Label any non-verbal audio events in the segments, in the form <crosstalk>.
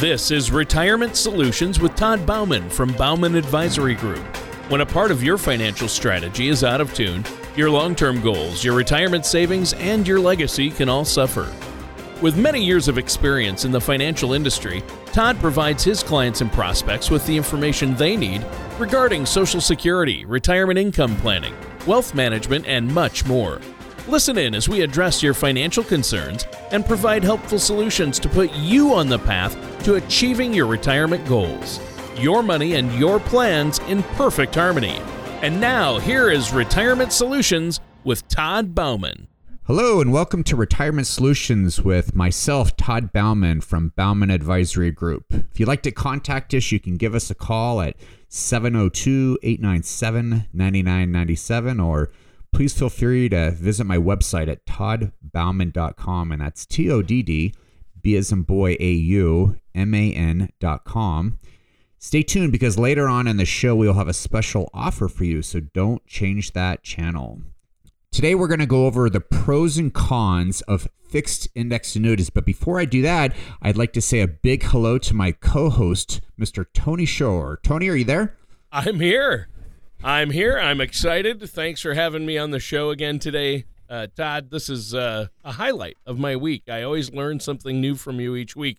This is Retirement Solutions with Todd Bauman from Bauman Advisory Group. When a part of your financial strategy is out of tune, your long term goals, your retirement savings, and your legacy can all suffer. With many years of experience in the financial industry, Todd provides his clients and prospects with the information they need regarding Social Security, retirement income planning, wealth management, and much more. Listen in as we address your financial concerns and provide helpful solutions to put you on the path to achieving your retirement goals. Your money and your plans in perfect harmony. And now, here is Retirement Solutions with Todd Bauman. Hello, and welcome to Retirement Solutions with myself, Todd Bauman from Bauman Advisory Group. If you'd like to contact us, you can give us a call at 702 897 9997 or please feel free to visit my website at toddbauman.com, and that's T O D D B as in boy A U M A N.com. Stay tuned because later on in the show, we'll have a special offer for you, so don't change that channel. Today, we're going to go over the pros and cons of fixed index annuities. But before I do that, I'd like to say a big hello to my co host, Mr. Tony Shore. Tony, are you there? I'm here. I'm here. I'm excited. Thanks for having me on the show again today. Uh, Todd, this is uh, a highlight of my week. I always learn something new from you each week.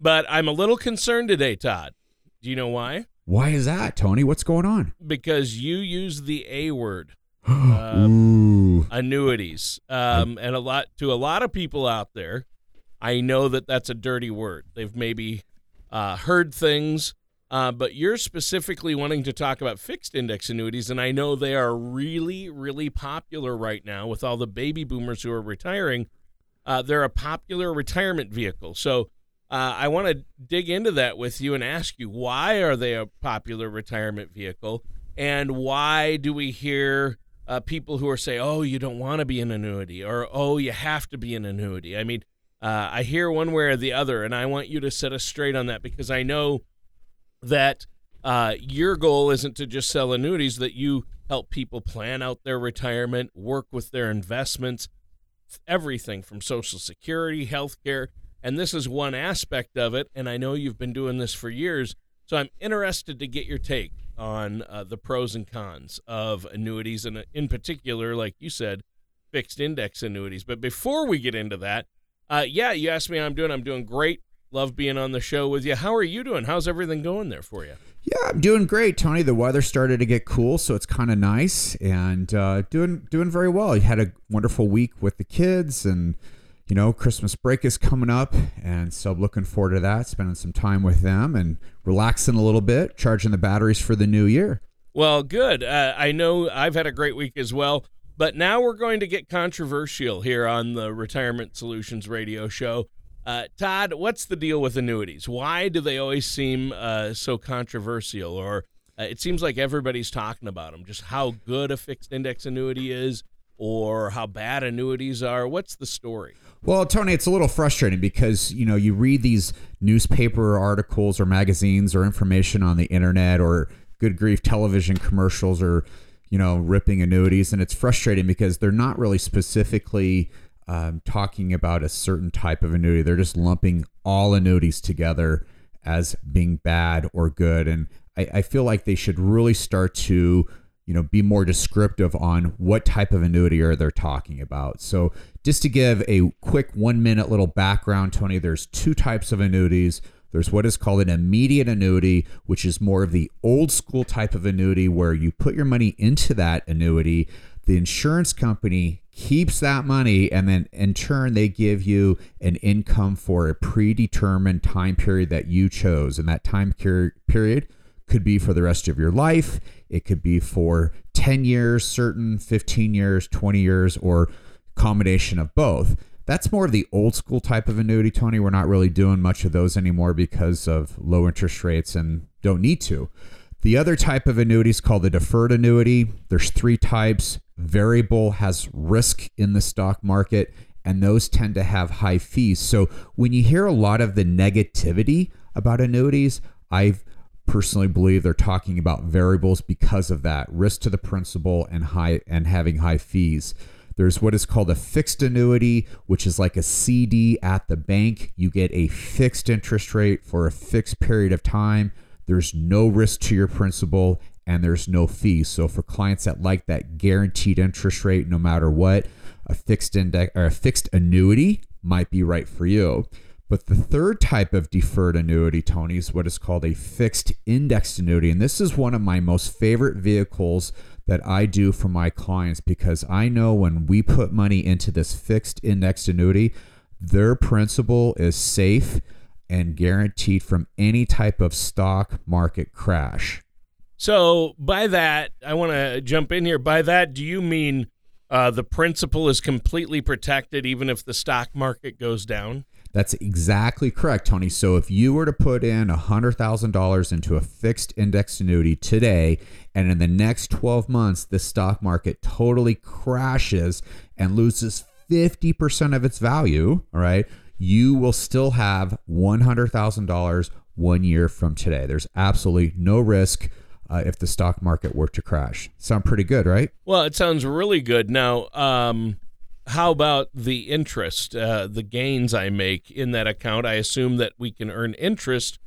But I'm a little concerned today, Todd. Do you know why? Why is that, Tony? What's going on? Because you use the A word. <gasps> Ooh. annuities. Um, and a lot to a lot of people out there, I know that that's a dirty word. They've maybe uh, heard things, uh, but you're specifically wanting to talk about fixed index annuities, and I know they are really, really popular right now with all the baby boomers who are retiring. Uh, they're a popular retirement vehicle. So uh, I want to dig into that with you and ask you why are they a popular retirement vehicle, and why do we hear uh, people who are saying, "Oh, you don't want to be an annuity," or "Oh, you have to be an annuity." I mean, uh, I hear one way or the other, and I want you to set us straight on that because I know that uh, your goal isn't to just sell annuities; that you help people plan out their retirement, work with their investments, everything from Social Security, healthcare, and this is one aspect of it. And I know you've been doing this for years, so I'm interested to get your take on uh, the pros and cons of annuities, and uh, in particular, like you said, fixed index annuities. But before we get into that, uh, yeah, you asked me how I'm doing. I'm doing great. Love being on the show with you. How are you doing? How's everything going there for you? Yeah, I'm doing great, Tony. The weather started to get cool, so it's kind of nice, and uh, doing doing very well. You had a wonderful week with the kids, and you know, Christmas break is coming up, and so I'm looking forward to that. Spending some time with them and relaxing a little bit, charging the batteries for the new year. Well, good. Uh, I know I've had a great week as well, but now we're going to get controversial here on the Retirement Solutions Radio Show. Uh, Todd, what's the deal with annuities? Why do they always seem uh, so controversial? Or uh, it seems like everybody's talking about them, just how good a fixed index annuity is or how bad annuities are. What's the story? Well, Tony, it's a little frustrating because you know you read these newspaper articles or magazines or information on the internet or good grief television commercials or you know ripping annuities, and it's frustrating because they're not really specifically um, talking about a certain type of annuity. They're just lumping all annuities together as being bad or good, and I, I feel like they should really start to you know be more descriptive on what type of annuity are they're talking about. So just to give a quick one minute little background tony there's two types of annuities. There's what is called an immediate annuity which is more of the old school type of annuity where you put your money into that annuity. The insurance company keeps that money and then in turn they give you an income for a predetermined time period that you chose and that time period could be for the rest of your life it could be for 10 years, certain 15 years, 20 years, or combination of both. That's more of the old school type of annuity, Tony. We're not really doing much of those anymore because of low interest rates and don't need to. The other type of annuity is called the deferred annuity. There's three types. Variable has risk in the stock market, and those tend to have high fees. So when you hear a lot of the negativity about annuities, I've personally believe they're talking about variables because of that risk to the principal and high and having high fees. There's what is called a fixed annuity, which is like a CD at the bank. You get a fixed interest rate for a fixed period of time. There's no risk to your principal and there's no fees. So for clients that like that guaranteed interest rate no matter what, a fixed index or a fixed annuity might be right for you. But the third type of deferred annuity, Tony, is what is called a fixed indexed annuity. And this is one of my most favorite vehicles that I do for my clients because I know when we put money into this fixed indexed annuity, their principal is safe and guaranteed from any type of stock market crash. So, by that, I want to jump in here. By that, do you mean uh, the principal is completely protected even if the stock market goes down? That's exactly correct, Tony. So if you were to put in $100,000 into a fixed index annuity today, and in the next 12 months, the stock market totally crashes and loses 50% of its value, all right, you will still have $100,000 one year from today. There's absolutely no risk. Uh, if the stock market were to crash, sound pretty good, right? Well, it sounds really good. Now, um, how about the interest, uh, the gains I make in that account? I assume that we can earn interest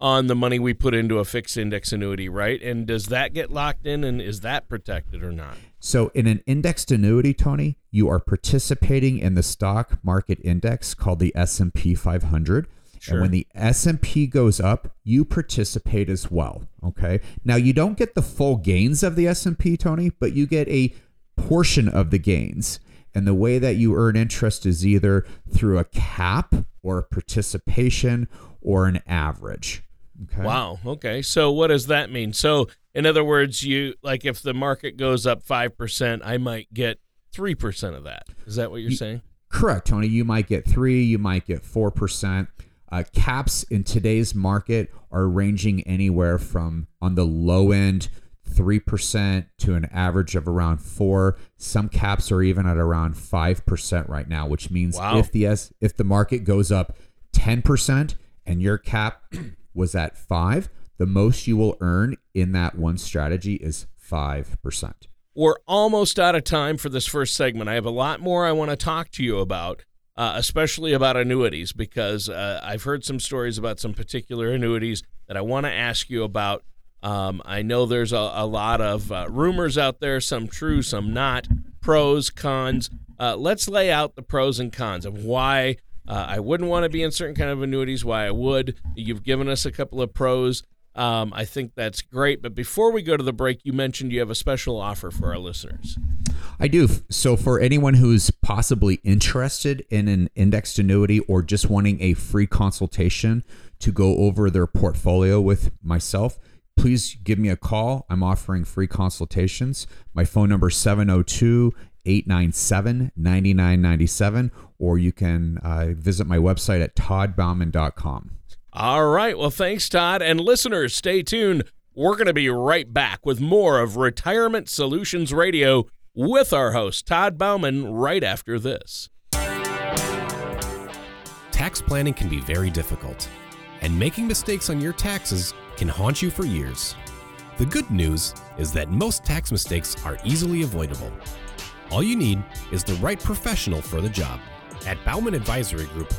on the money we put into a fixed index annuity, right? And does that get locked in and is that protected or not? So in an indexed annuity, Tony, you are participating in the stock market index called the S&P 500. Sure. And when the S&P goes up, you participate as well, okay? Now you don't get the full gains of the S&P, Tony, but you get a portion of the gains. And the way that you earn interest is either through a cap or a participation or an average. Okay. Wow. Okay. So what does that mean? So in other words, you like if the market goes up 5%, I might get 3% of that. Is that what you're saying? Correct, Tony. You might get 3, you might get 4%. Uh, caps in today's market are ranging anywhere from on the low end 3% to an average of around 4 some caps are even at around 5% right now which means wow. if the S, if the market goes up 10% and your cap <clears throat> was at 5 the most you will earn in that one strategy is 5% we're almost out of time for this first segment. I have a lot more i want to talk to you about uh, especially about annuities because uh, i've heard some stories about some particular annuities that i want to ask you about um, I know there's a, a lot of uh, rumors out there, some true, some not, pros, cons. Uh, let's lay out the pros and cons of why uh, I wouldn't want to be in certain kind of annuities, why I would. You've given us a couple of pros. Um, I think that's great. But before we go to the break, you mentioned you have a special offer for our listeners. I do. So, for anyone who's possibly interested in an indexed annuity or just wanting a free consultation to go over their portfolio with myself, please give me a call. I'm offering free consultations. My phone number is 702 897 9997, or you can uh, visit my website at toddbauman.com. All right. Well, thanks, Todd. And listeners, stay tuned. We're going to be right back with more of Retirement Solutions Radio with our host, Todd Bauman, right after this. Tax planning can be very difficult, and making mistakes on your taxes can haunt you for years. The good news is that most tax mistakes are easily avoidable. All you need is the right professional for the job. At Bauman Advisory Group,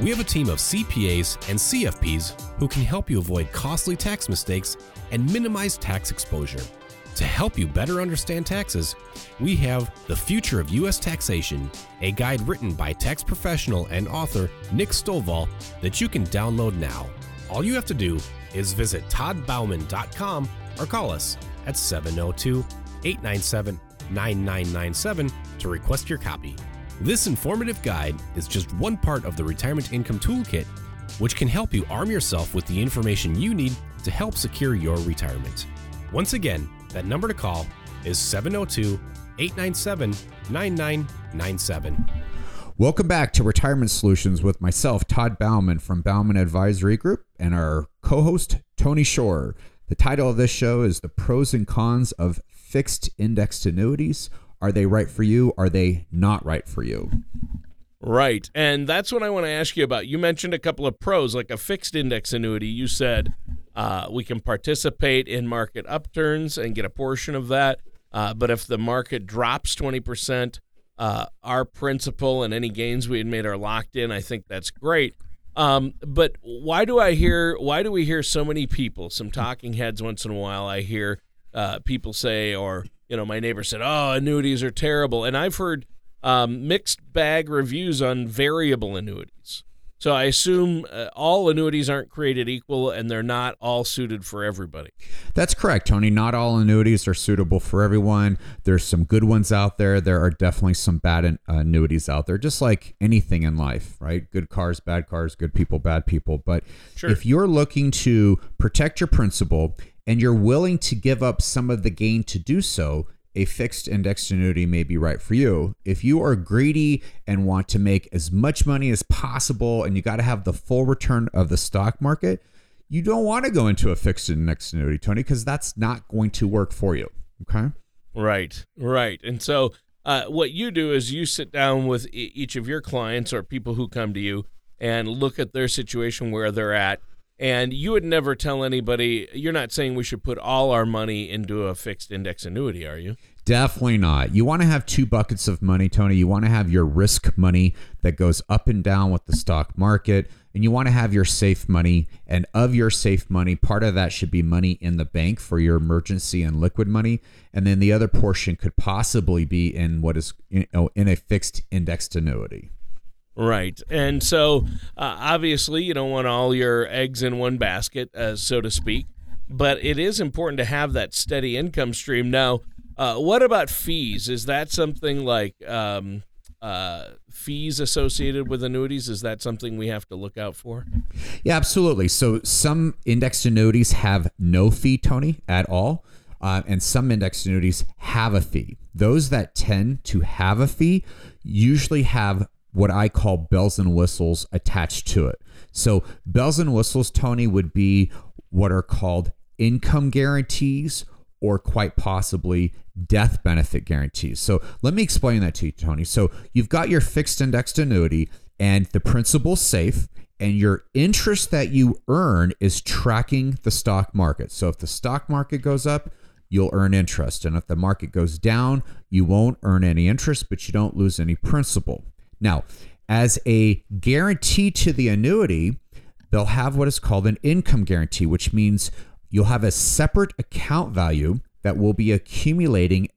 we have a team of CPAs and CFPs who can help you avoid costly tax mistakes and minimize tax exposure. To help you better understand taxes, we have The Future of U.S. Taxation, a guide written by tax professional and author Nick Stovall that you can download now. All you have to do is visit toddbauman.com or call us at 702 897 9997 to request your copy. This informative guide is just one part of the Retirement Income Toolkit, which can help you arm yourself with the information you need to help secure your retirement. Once again, that number to call is 702 897 9997. Welcome back to Retirement Solutions with myself, Todd Bauman from Bauman Advisory Group, and our co host, Tony Shore. The title of this show is The Pros and Cons of Fixed Indexed Annuities. Are they right for you? Are they not right for you? Right. And that's what I want to ask you about. You mentioned a couple of pros, like a fixed index annuity. You said uh, we can participate in market upturns and get a portion of that. Uh, but if the market drops 20%, uh, our principal and any gains we had made are locked in. I think that's great. Um, but why do I hear? Why do we hear so many people? Some talking heads once in a while. I hear uh, people say, or you know, my neighbor said, "Oh, annuities are terrible," and I've heard um, mixed bag reviews on variable annuities. So I assume uh, all annuities aren't created equal and they're not all suited for everybody. That's correct, Tony. Not all annuities are suitable for everyone. There's some good ones out there. There are definitely some bad an- annuities out there, just like anything in life, right? Good cars, bad cars, good people, bad people. But Sure. if you're looking to protect your principal and you're willing to give up some of the gain to do so, a fixed indexed annuity may be right for you. If you are greedy and want to make as much money as possible and you got to have the full return of the stock market, you don't want to go into a fixed indexed annuity, Tony, because that's not going to work for you. Okay. Right, right. And so, uh, what you do is you sit down with each of your clients or people who come to you and look at their situation where they're at. And you would never tell anybody, you're not saying we should put all our money into a fixed index annuity, are you? Definitely not. You want to have two buckets of money, Tony. You want to have your risk money that goes up and down with the stock market, and you want to have your safe money. And of your safe money, part of that should be money in the bank for your emergency and liquid money, and then the other portion could possibly be in what is you know, in a fixed indexed annuity. Right. And so, uh, obviously, you don't want all your eggs in one basket, uh, so to speak, but it is important to have that steady income stream. Now, uh, what about fees? Is that something like um, uh, fees associated with annuities? Is that something we have to look out for? Yeah, absolutely. So some indexed annuities have no fee, Tony, at all. Uh, and some indexed annuities have a fee. Those that tend to have a fee usually have what I call bells and whistles attached to it. So, bells and whistles, Tony, would be what are called income guarantees or quite possibly death benefit guarantees. So, let me explain that to you, Tony. So, you've got your fixed indexed annuity and the principal's safe and your interest that you earn is tracking the stock market. So if the stock market goes up, you'll earn interest. And if the market goes down, you won't earn any interest, but you don't lose any principal. Now, as a guarantee to the annuity, they'll have what is called an income guarantee, which means you'll have a separate account value that will be accumulating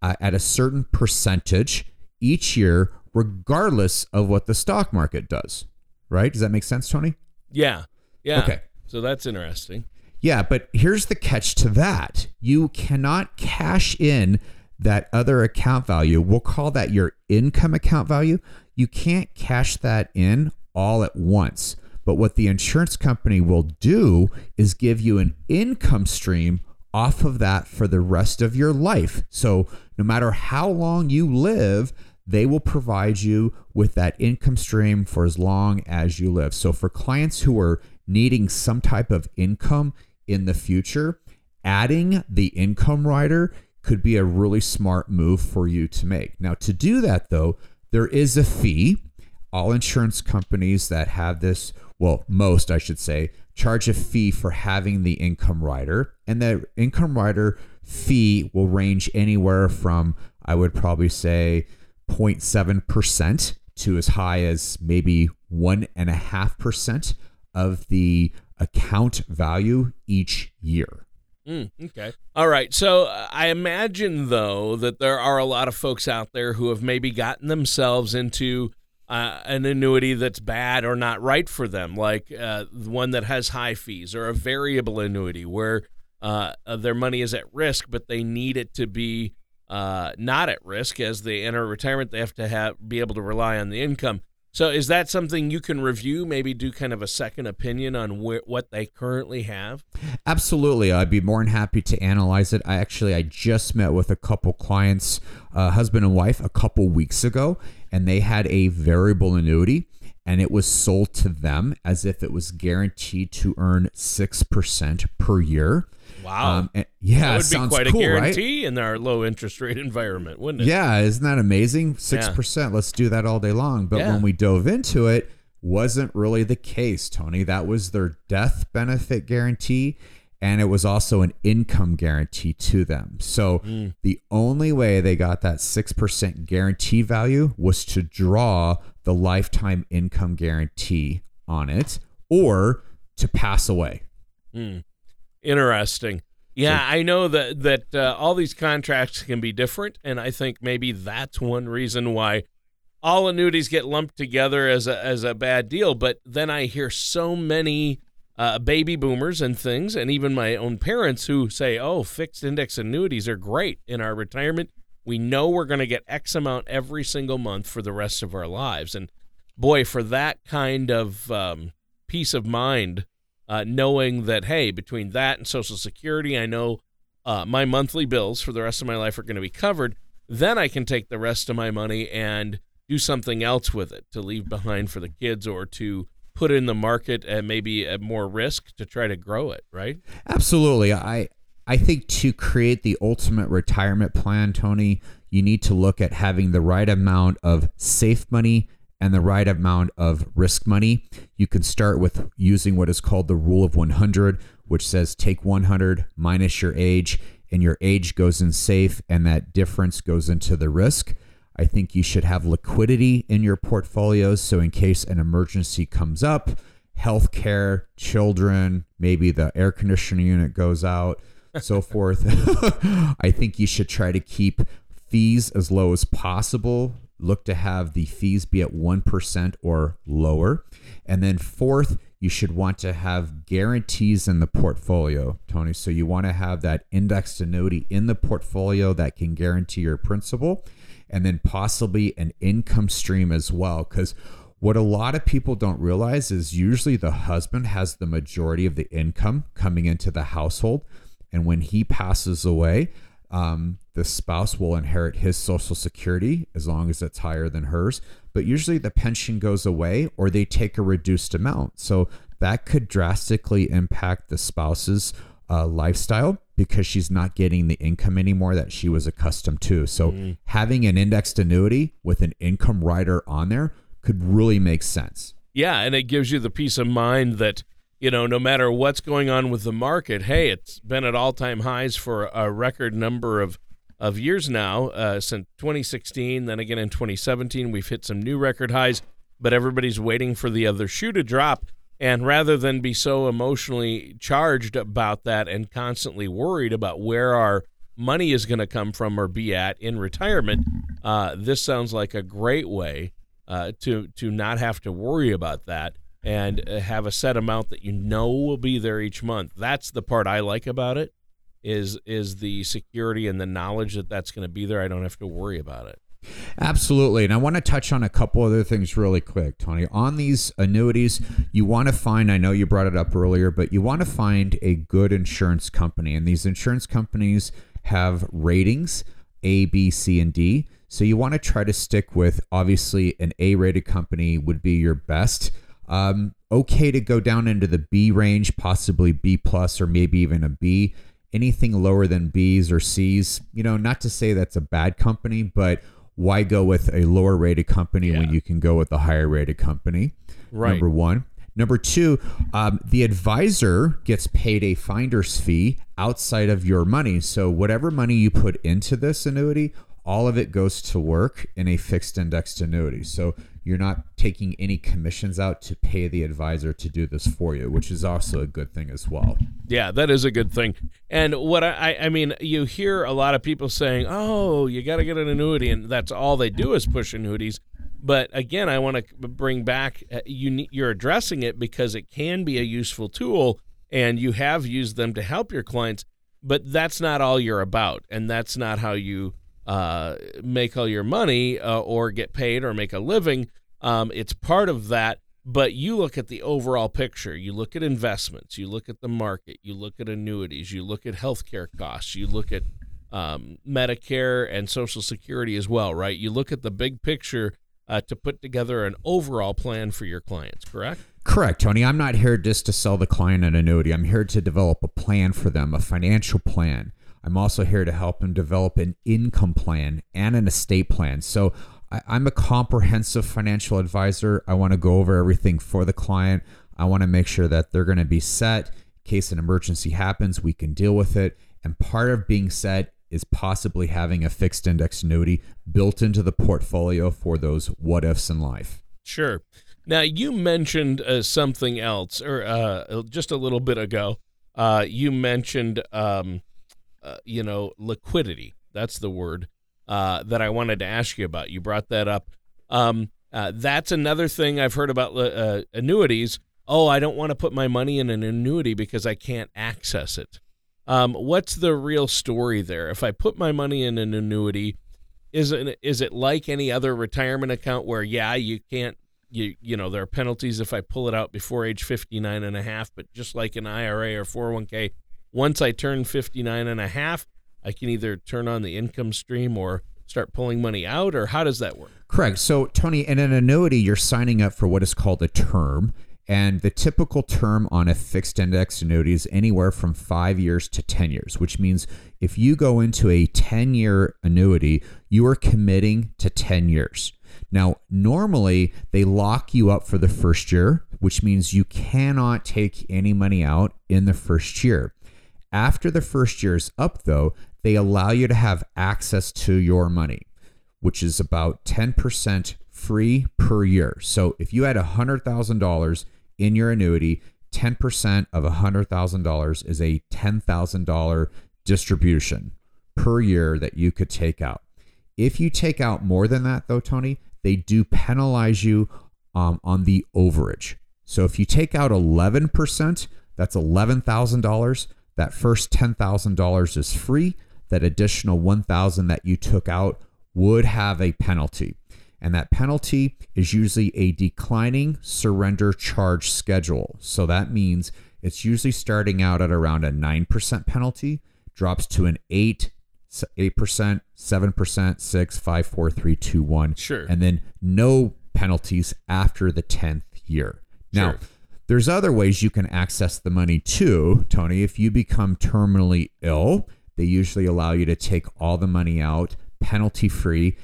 uh, at a certain percentage each year, regardless of what the stock market does. Right? Does that make sense, Tony? Yeah. Yeah. Okay. So that's interesting. Yeah, but here's the catch to that. You cannot cash in that other account value. We'll call that your income account value. You can't cash that in all at once. But what the insurance company will do is give you an income stream off of that for the rest of your life. So no matter how long you live, they will provide you with that income stream for as long as you live. So for clients who are needing some type of income in the future, adding the income rider could be a really smart move for you to make. Now, to do that though, there is a fee. All insurance companies that have this, well, most I should say, charge a fee for having the income rider. And the income rider fee will range anywhere from, I would probably say, 0.7% to as high as maybe 1.5% of the account value each year. Mm, okay. All right. So uh, I imagine, though, that there are a lot of folks out there who have maybe gotten themselves into uh, an annuity that's bad or not right for them, like uh, one that has high fees or a variable annuity where uh, uh, their money is at risk, but they need it to be not at risk as they enter retirement. They have to have be able to rely on the income. So is that something you can review? Maybe do kind of a second opinion on wh- what they currently have. Absolutely, I'd be more than happy to analyze it. I actually I just met with a couple clients, uh, husband and wife, a couple weeks ago, and they had a variable annuity, and it was sold to them as if it was guaranteed to earn six percent per year. Wow. Um, and- yeah, that would be sounds quite cool, a right? guarantee in our low interest rate <laughs> environment, wouldn't it? Yeah, isn't that amazing? Six percent. Let's do that all day long. But Yeah. when we dove into it, wasn't really the case, Tony. That was their death benefit guarantee, and it was also an income guarantee to them. So the only way they got that 6% guarantee value was to draw the lifetime income guarantee on it or to pass away. Interesting. Yeah, I know that that uh, all these contracts can be different, and I think maybe that's one reason why all annuities get lumped together as a as a bad deal. But then I hear so many uh, baby boomers and things, and even my own parents who say, "Oh, fixed index annuities are great in our retirement. We know we're going to get X amount every single month for the rest of our lives." And boy, for that kind of um, peace of mind uh, knowing that hey, between that and Social Security, I know uh, my monthly bills for the rest of my life are going to be covered. Then I can take the rest of my money and do something else with it to leave behind for the kids or to put in the market at maybe at more risk to try to grow it. Right? Absolutely. I I think to create the ultimate retirement plan, Tony, you need to look at having the right amount of safe money and the right amount of risk money. You can start with using what is called the rule of 100, which says take 100 minus your age, and your age goes in safe, and that difference goes into the risk. I think you should have liquidity in your portfolios. So, in case an emergency comes up, healthcare, children, maybe the air conditioning unit goes out, so <laughs> forth. <laughs> I think you should try to keep fees as low as possible. Look to have the fees be at 1% or lower. And then, fourth, you should want to have guarantees in the portfolio, Tony. So, you want to have that indexed annuity in the portfolio that can guarantee your principal and then possibly an income stream as well. Because what a lot of people don't realize is usually the husband has the majority of the income coming into the household. And when he passes away, um, the spouse will inherit his social security as long as it's higher than hers. But usually the pension goes away or they take a reduced amount. So that could drastically impact the spouse's uh, lifestyle because she's not getting the income anymore that she was accustomed to. So having an indexed annuity with an income rider on there could really make sense. Yeah, and it gives you the peace of mind that you know no matter what's going on with the market, hey, it's been at all time highs for a record number of of years now uh, since 2016. Then again in 2017, we've hit some new record highs, but everybody's waiting for the other shoe to drop. And rather than be so emotionally charged about that and constantly worried about where our money is going to come from or be at in retirement, uh, this sounds like a great way uh, to to not have to worry about that and uh, have a set amount that you know will be there each month. That's the part I like about it is is the security and the knowledge that that's going to be there. I don't have to worry about it. Absolutely. And I want to touch on a couple other things really quick, Tony. On these annuities, you want to find, I know you brought it up earlier, but you want to find a good insurance company. And these insurance companies have ratings A, B, C, and D. So you want to try to stick with obviously an A rated company would be your best. Um, okay to go down into the B range, possibly B plus or maybe even a B. Anything lower than B's or C's, you know, not to say that's a bad company, but why go with a lower rated company when you can go with a higher rated company? Right. Number one. Number two, um, the advisor gets paid a finder's fee outside of your money. So whatever money you put into this annuity, all of it goes to work in a fixed indexed annuity. So you're not taking any commissions out to pay the advisor to do this for you, which is also a good thing as well. Yeah, that is a good thing. And what I, I- mean, you hear a lot of people saying, "Oh, you got to get an annuity," and that's all they do is push annuities. But again, I want to bring back uh, you. You're addressing it because it can be a useful tool, and you have used them to help your clients. But that's not all you're about, and that's not how you uh, make all your money uh, or get paid or make a living. Um, it's part of that, but you look at the overall picture. You look at investments, you look at the market, you look at annuities, you look at healthcare costs, you look at um, Medicare and Social Security as well, right? You look at the big picture uh, to put together an overall plan for your clients, correct? Correct, Tony. I'm not here just to sell the client an annuity. I'm here to develop a plan for them, a financial plan. I'm also here to help them develop an income plan and an estate plan. So I, I'm a comprehensive financial advisor. I want to go over everything for the client. I want to make sure that they're going to be set, in case an emergency happens, we can deal with it. And part of being set is possibly having a fixed index annuity built into the portfolio for those what ifs in life. Sure. Now, you mentioned uh, something else, or uh, just a little bit ago. Uh, you mentioned, um, uh, you know, liquidity. That's the word uh, that I wanted to ask you about. You brought that up. Um, uh, that's another thing I've heard about annuities. Oh, I don't want to put my money in an annuity because I can't access it. Um, what's the real story there? If I put my money in an annuity, is it is it like any other retirement account where yeah you can't you you know there are penalties if I pull it out before age 59 and a half but just like an IRA or 401k once I turn 59 and a half I can either turn on the income stream or start pulling money out or how does that work correct so Tony in an annuity you're signing up for what is called a term and the typical term on a fixed index annuity is anywhere from five years to 10 years, which means if you go into a 10 year annuity, you are committing to 10 years. Now, normally they lock you up for the first year, which means you cannot take any money out in the first year. After the first year is up, though, they allow you to have access to your money, which is about 10% free per year. So if you had $100,000 in your annuity, 10% of $100,000 is a $10,000 distribution per year that you could take out. If you take out more than that, though, Tony, they do penalize you um, on the overage. So if you take out 11%, that's $11,000. That first $10,000 is free. That additional 1,000 that you took out would have a penalty. And that penalty is usually a declining surrender charge schedule. So that means it's usually starting out at around a 9% penalty, drops to an 8 eight percent, seven percent, six, five, four, three, two, one. Sure. And then no penalties after the tenth year. Now, Sure. There's other ways you can access the money too, Tony. If you become terminally ill, they usually allow you to take all the money out penalty free.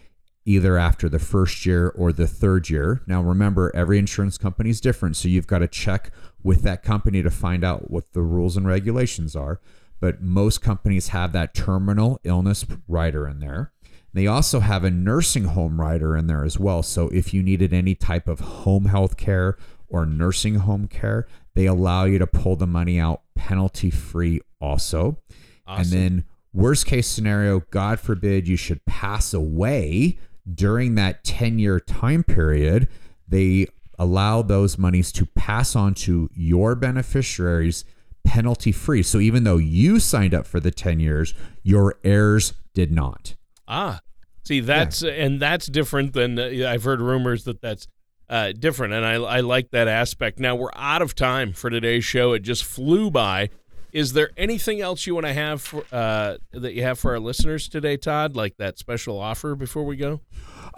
Either after the first year or the third year. Now, remember, every insurance company is different. So you've got to check with that company to find out what the rules and regulations are but most companies have that terminal illness rider in there. They also have a nursing home rider in there as well. So if you needed any type of home health care or nursing home care, they allow you to pull the money out penalty free also. Awesome. And then worst case scenario, God forbid you should pass away during that 10 year time period, they allow those monies to pass on to your beneficiaries penalty free. So even though you signed up for the 10 years, your heirs did not. Ah, see, that's and that's different than uh, I've heard rumors that that's uh, different, and I, I like that aspect. Now we're out of time for today's show; it just flew by. Is there anything else you want to have for, uh, that you have for our listeners today, Todd? Like that special offer before we go?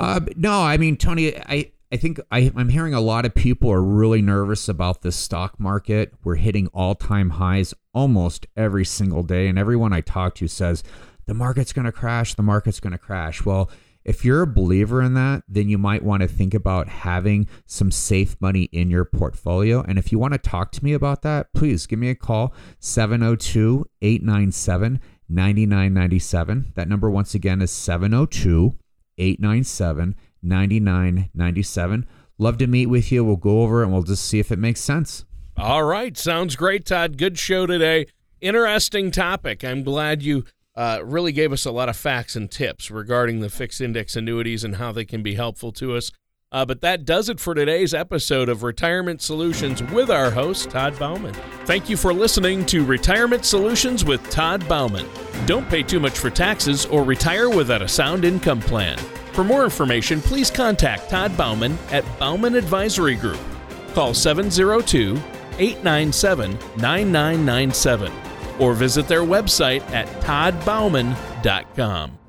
Uh, no, I mean, Tony, I, I think I, I'm hearing a lot of people are really nervous about the stock market. We're hitting all time highs almost every single day. And everyone I talk to says the market's going to crash, the market's going to crash. Well, if you're a believer in that, then you might want to think about having some safe money in your portfolio. And if you want to talk to me about that, please give me a call 702 897 9997. That number, once again, is 702 897 9997. Love to meet with you. We'll go over and we'll just see if it makes sense. All right, sounds great, Todd. Good show today. Interesting topic. I'm glad you uh, really gave us a lot of facts and tips regarding the fixed index annuities and how they can be helpful to us. Uh, but that does it for today's episode of Retirement Solutions with our host, Todd Bauman. Thank you for listening to Retirement Solutions with Todd Bauman. Don't pay too much for taxes or retire without a sound income plan. For more information, please contact Todd Bauman at Bauman Advisory Group. Call 702 897 9997 or visit their website at toddbauman.com.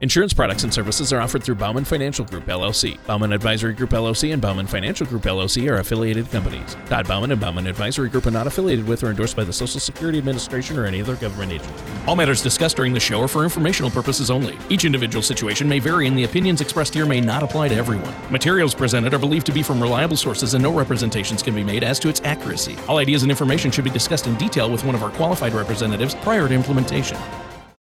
Insurance products and services are offered through Bauman Financial Group LLC. Bauman Advisory Group LLC and Bauman Financial Group LLC are affiliated companies. Todd Bauman and Bauman Advisory Group are not affiliated with or endorsed by the Social Security Administration or any other government agency. All matters discussed during the show are for informational purposes only. Each individual situation may vary, and the opinions expressed here may not apply to everyone. Materials presented are believed to be from reliable sources, and no representations can be made as to its accuracy. All ideas and information should be discussed in detail with one of our qualified representatives prior to implementation.